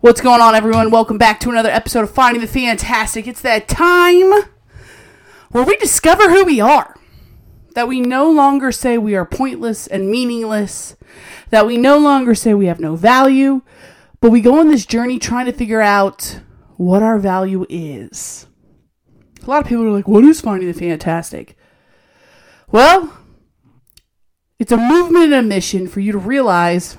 What's going on, everyone? Welcome back to another episode of Finding the Fantastic. It's that time where we discover who we are. That we no longer say we are pointless and meaningless. That we no longer say we have no value. But we go on this journey trying to figure out what our value is. A lot of people are like, what is Finding the Fantastic? Well, it's a movement and a mission for you to realize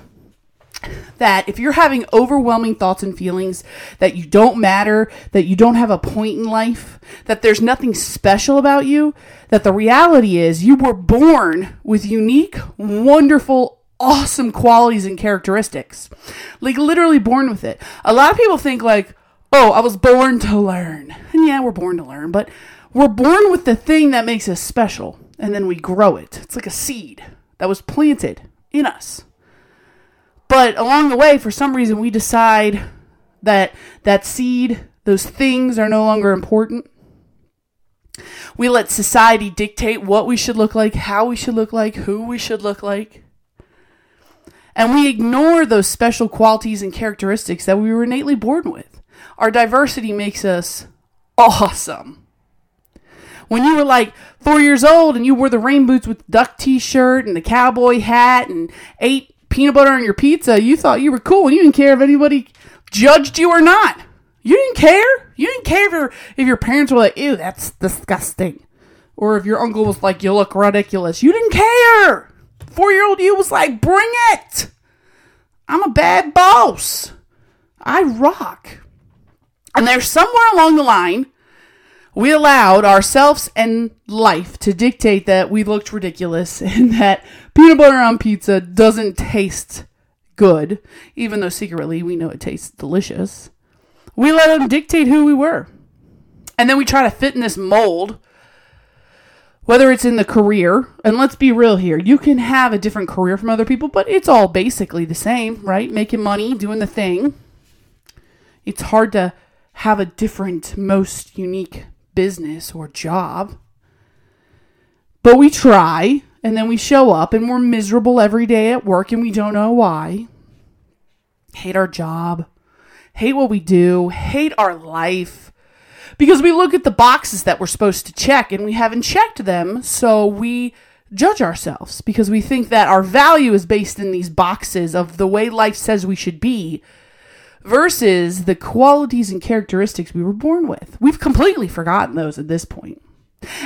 that if you're having overwhelming thoughts and feelings that you don't matter, that you don't have a point in life, that there's nothing special about you, that the reality is you were born with unique, wonderful, awesome qualities and characteristics. Like literally born with it. A lot of people think like, "Oh, I was born to learn." And yeah, we're born to learn, but we're born with the thing that makes us special, and then we grow it. It's like a seed that was planted in us. But along the way, for some reason, we decide that that seed, those things are no longer important. We let society dictate what we should look like, how we should look like, who we should look like. And we ignore those special qualities and characteristics that we were innately born with. Our diversity makes us awesome. When you were like four years old and you wore the rain boots with duck t shirt and the cowboy hat and ate peanut butter on your pizza, you thought you were cool and you didn't care if anybody judged you or not. You didn't care. You didn't care if your, if your parents were like, ew, that's disgusting. Or if your uncle was like, you look ridiculous. You didn't care. Four year old you was like, bring it. I'm a bad boss. I rock. And there's somewhere along the line, we allowed ourselves and life to dictate that we looked ridiculous and that peanut butter on pizza doesn't taste good, even though secretly we know it tastes delicious. We let them dictate who we were. And then we try to fit in this mold, whether it's in the career, and let's be real here, you can have a different career from other people, but it's all basically the same, right? Making money, doing the thing. It's hard to have a different, most unique business or job. But we try, and then we show up, and we're miserable every day at work, and we don't know why. Hate our job, hate what we do, hate our life. Because we look at the boxes that we're supposed to check and we haven't checked them, so we judge ourselves because we think that our value is based in these boxes of the way life says we should be versus the qualities and characteristics we were born with. We've completely forgotten those at this point.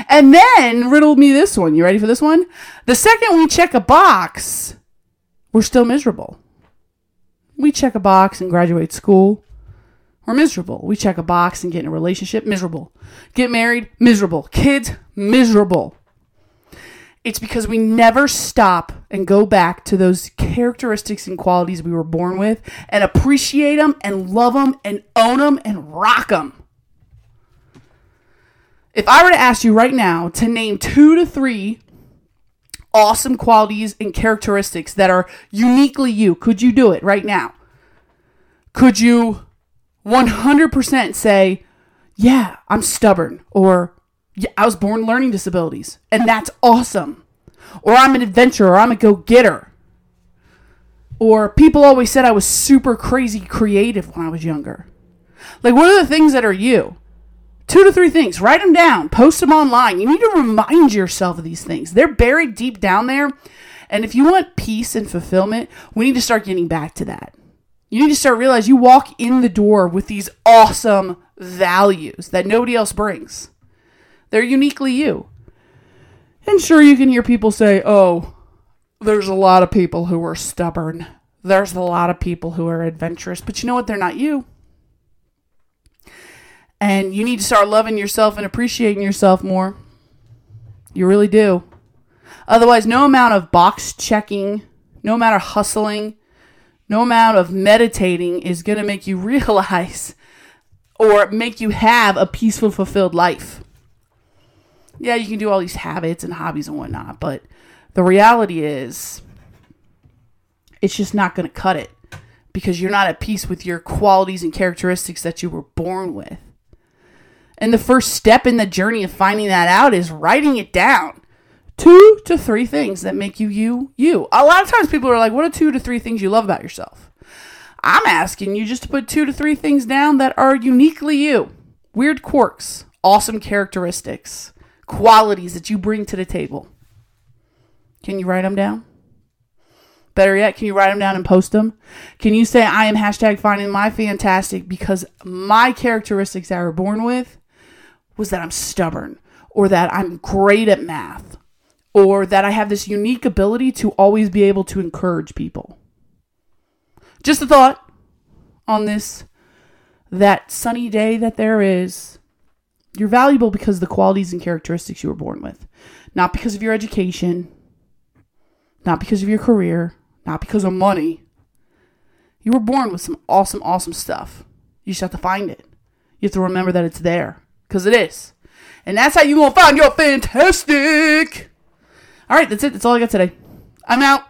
And then riddle me this one. You ready for this one? The second we check a box, we're still miserable. We check a box and graduate school, we're miserable. We check a box and get in a relationship, miserable. Get married, miserable. Kids, miserable. It's because we never stop and go back to those characteristics and qualities we were born with and appreciate them and love them and own them and rock them. If I were to ask you right now to name two to three awesome qualities and characteristics that are uniquely you, could you do it right now? Could you 100% say, yeah, I'm stubborn, or yeah, I was born learning disabilities, and that's awesome. Or I'm an adventurer, or I'm a go getter. Or people always said I was super crazy creative when I was younger. Like, what are the things that are you? Two to three things. Write them down, post them online. You need to remind yourself of these things. They're buried deep down there. And if you want peace and fulfillment, we need to start getting back to that. You need to start realize you walk in the door with these awesome values that nobody else brings. They're uniquely you. And sure, you can hear people say, oh, there's a lot of people who are stubborn. There's a lot of people who are adventurous. But you know what? They're not you. And you need to start loving yourself and appreciating yourself more. You really do. Otherwise, no amount of box checking, no amount of hustling, no amount of meditating is going to make you realize or make you have a peaceful, fulfilled life. Yeah, you can do all these habits and hobbies and whatnot, but the reality is it's just not going to cut it because you're not at peace with your qualities and characteristics that you were born with. And the first step in the journey of finding that out is writing it down. Two to three things that make you you, you. A lot of times people are like, what are two to three things you love about yourself? I'm asking you just to put two to three things down that are uniquely you. Weird quirks, awesome characteristics, qualities that you bring to the table. Can you write them down? Better yet, can you write them down and post them? Can you say, I am hashtag finding my fantastic because my characteristics I were born with was that I'm stubborn or that I'm great at math or that I have this unique ability to always be able to encourage people. Just a thought on this that sunny day that there is. You're valuable because of the qualities and characteristics you were born with, not because of your education, not because of your career, not because of money. You were born with some awesome, awesome stuff. You just have to find it. You have to remember that it's there because it is. And that's how you gonna find your fantastic. All right, that's it. That's all I got today. I'm out.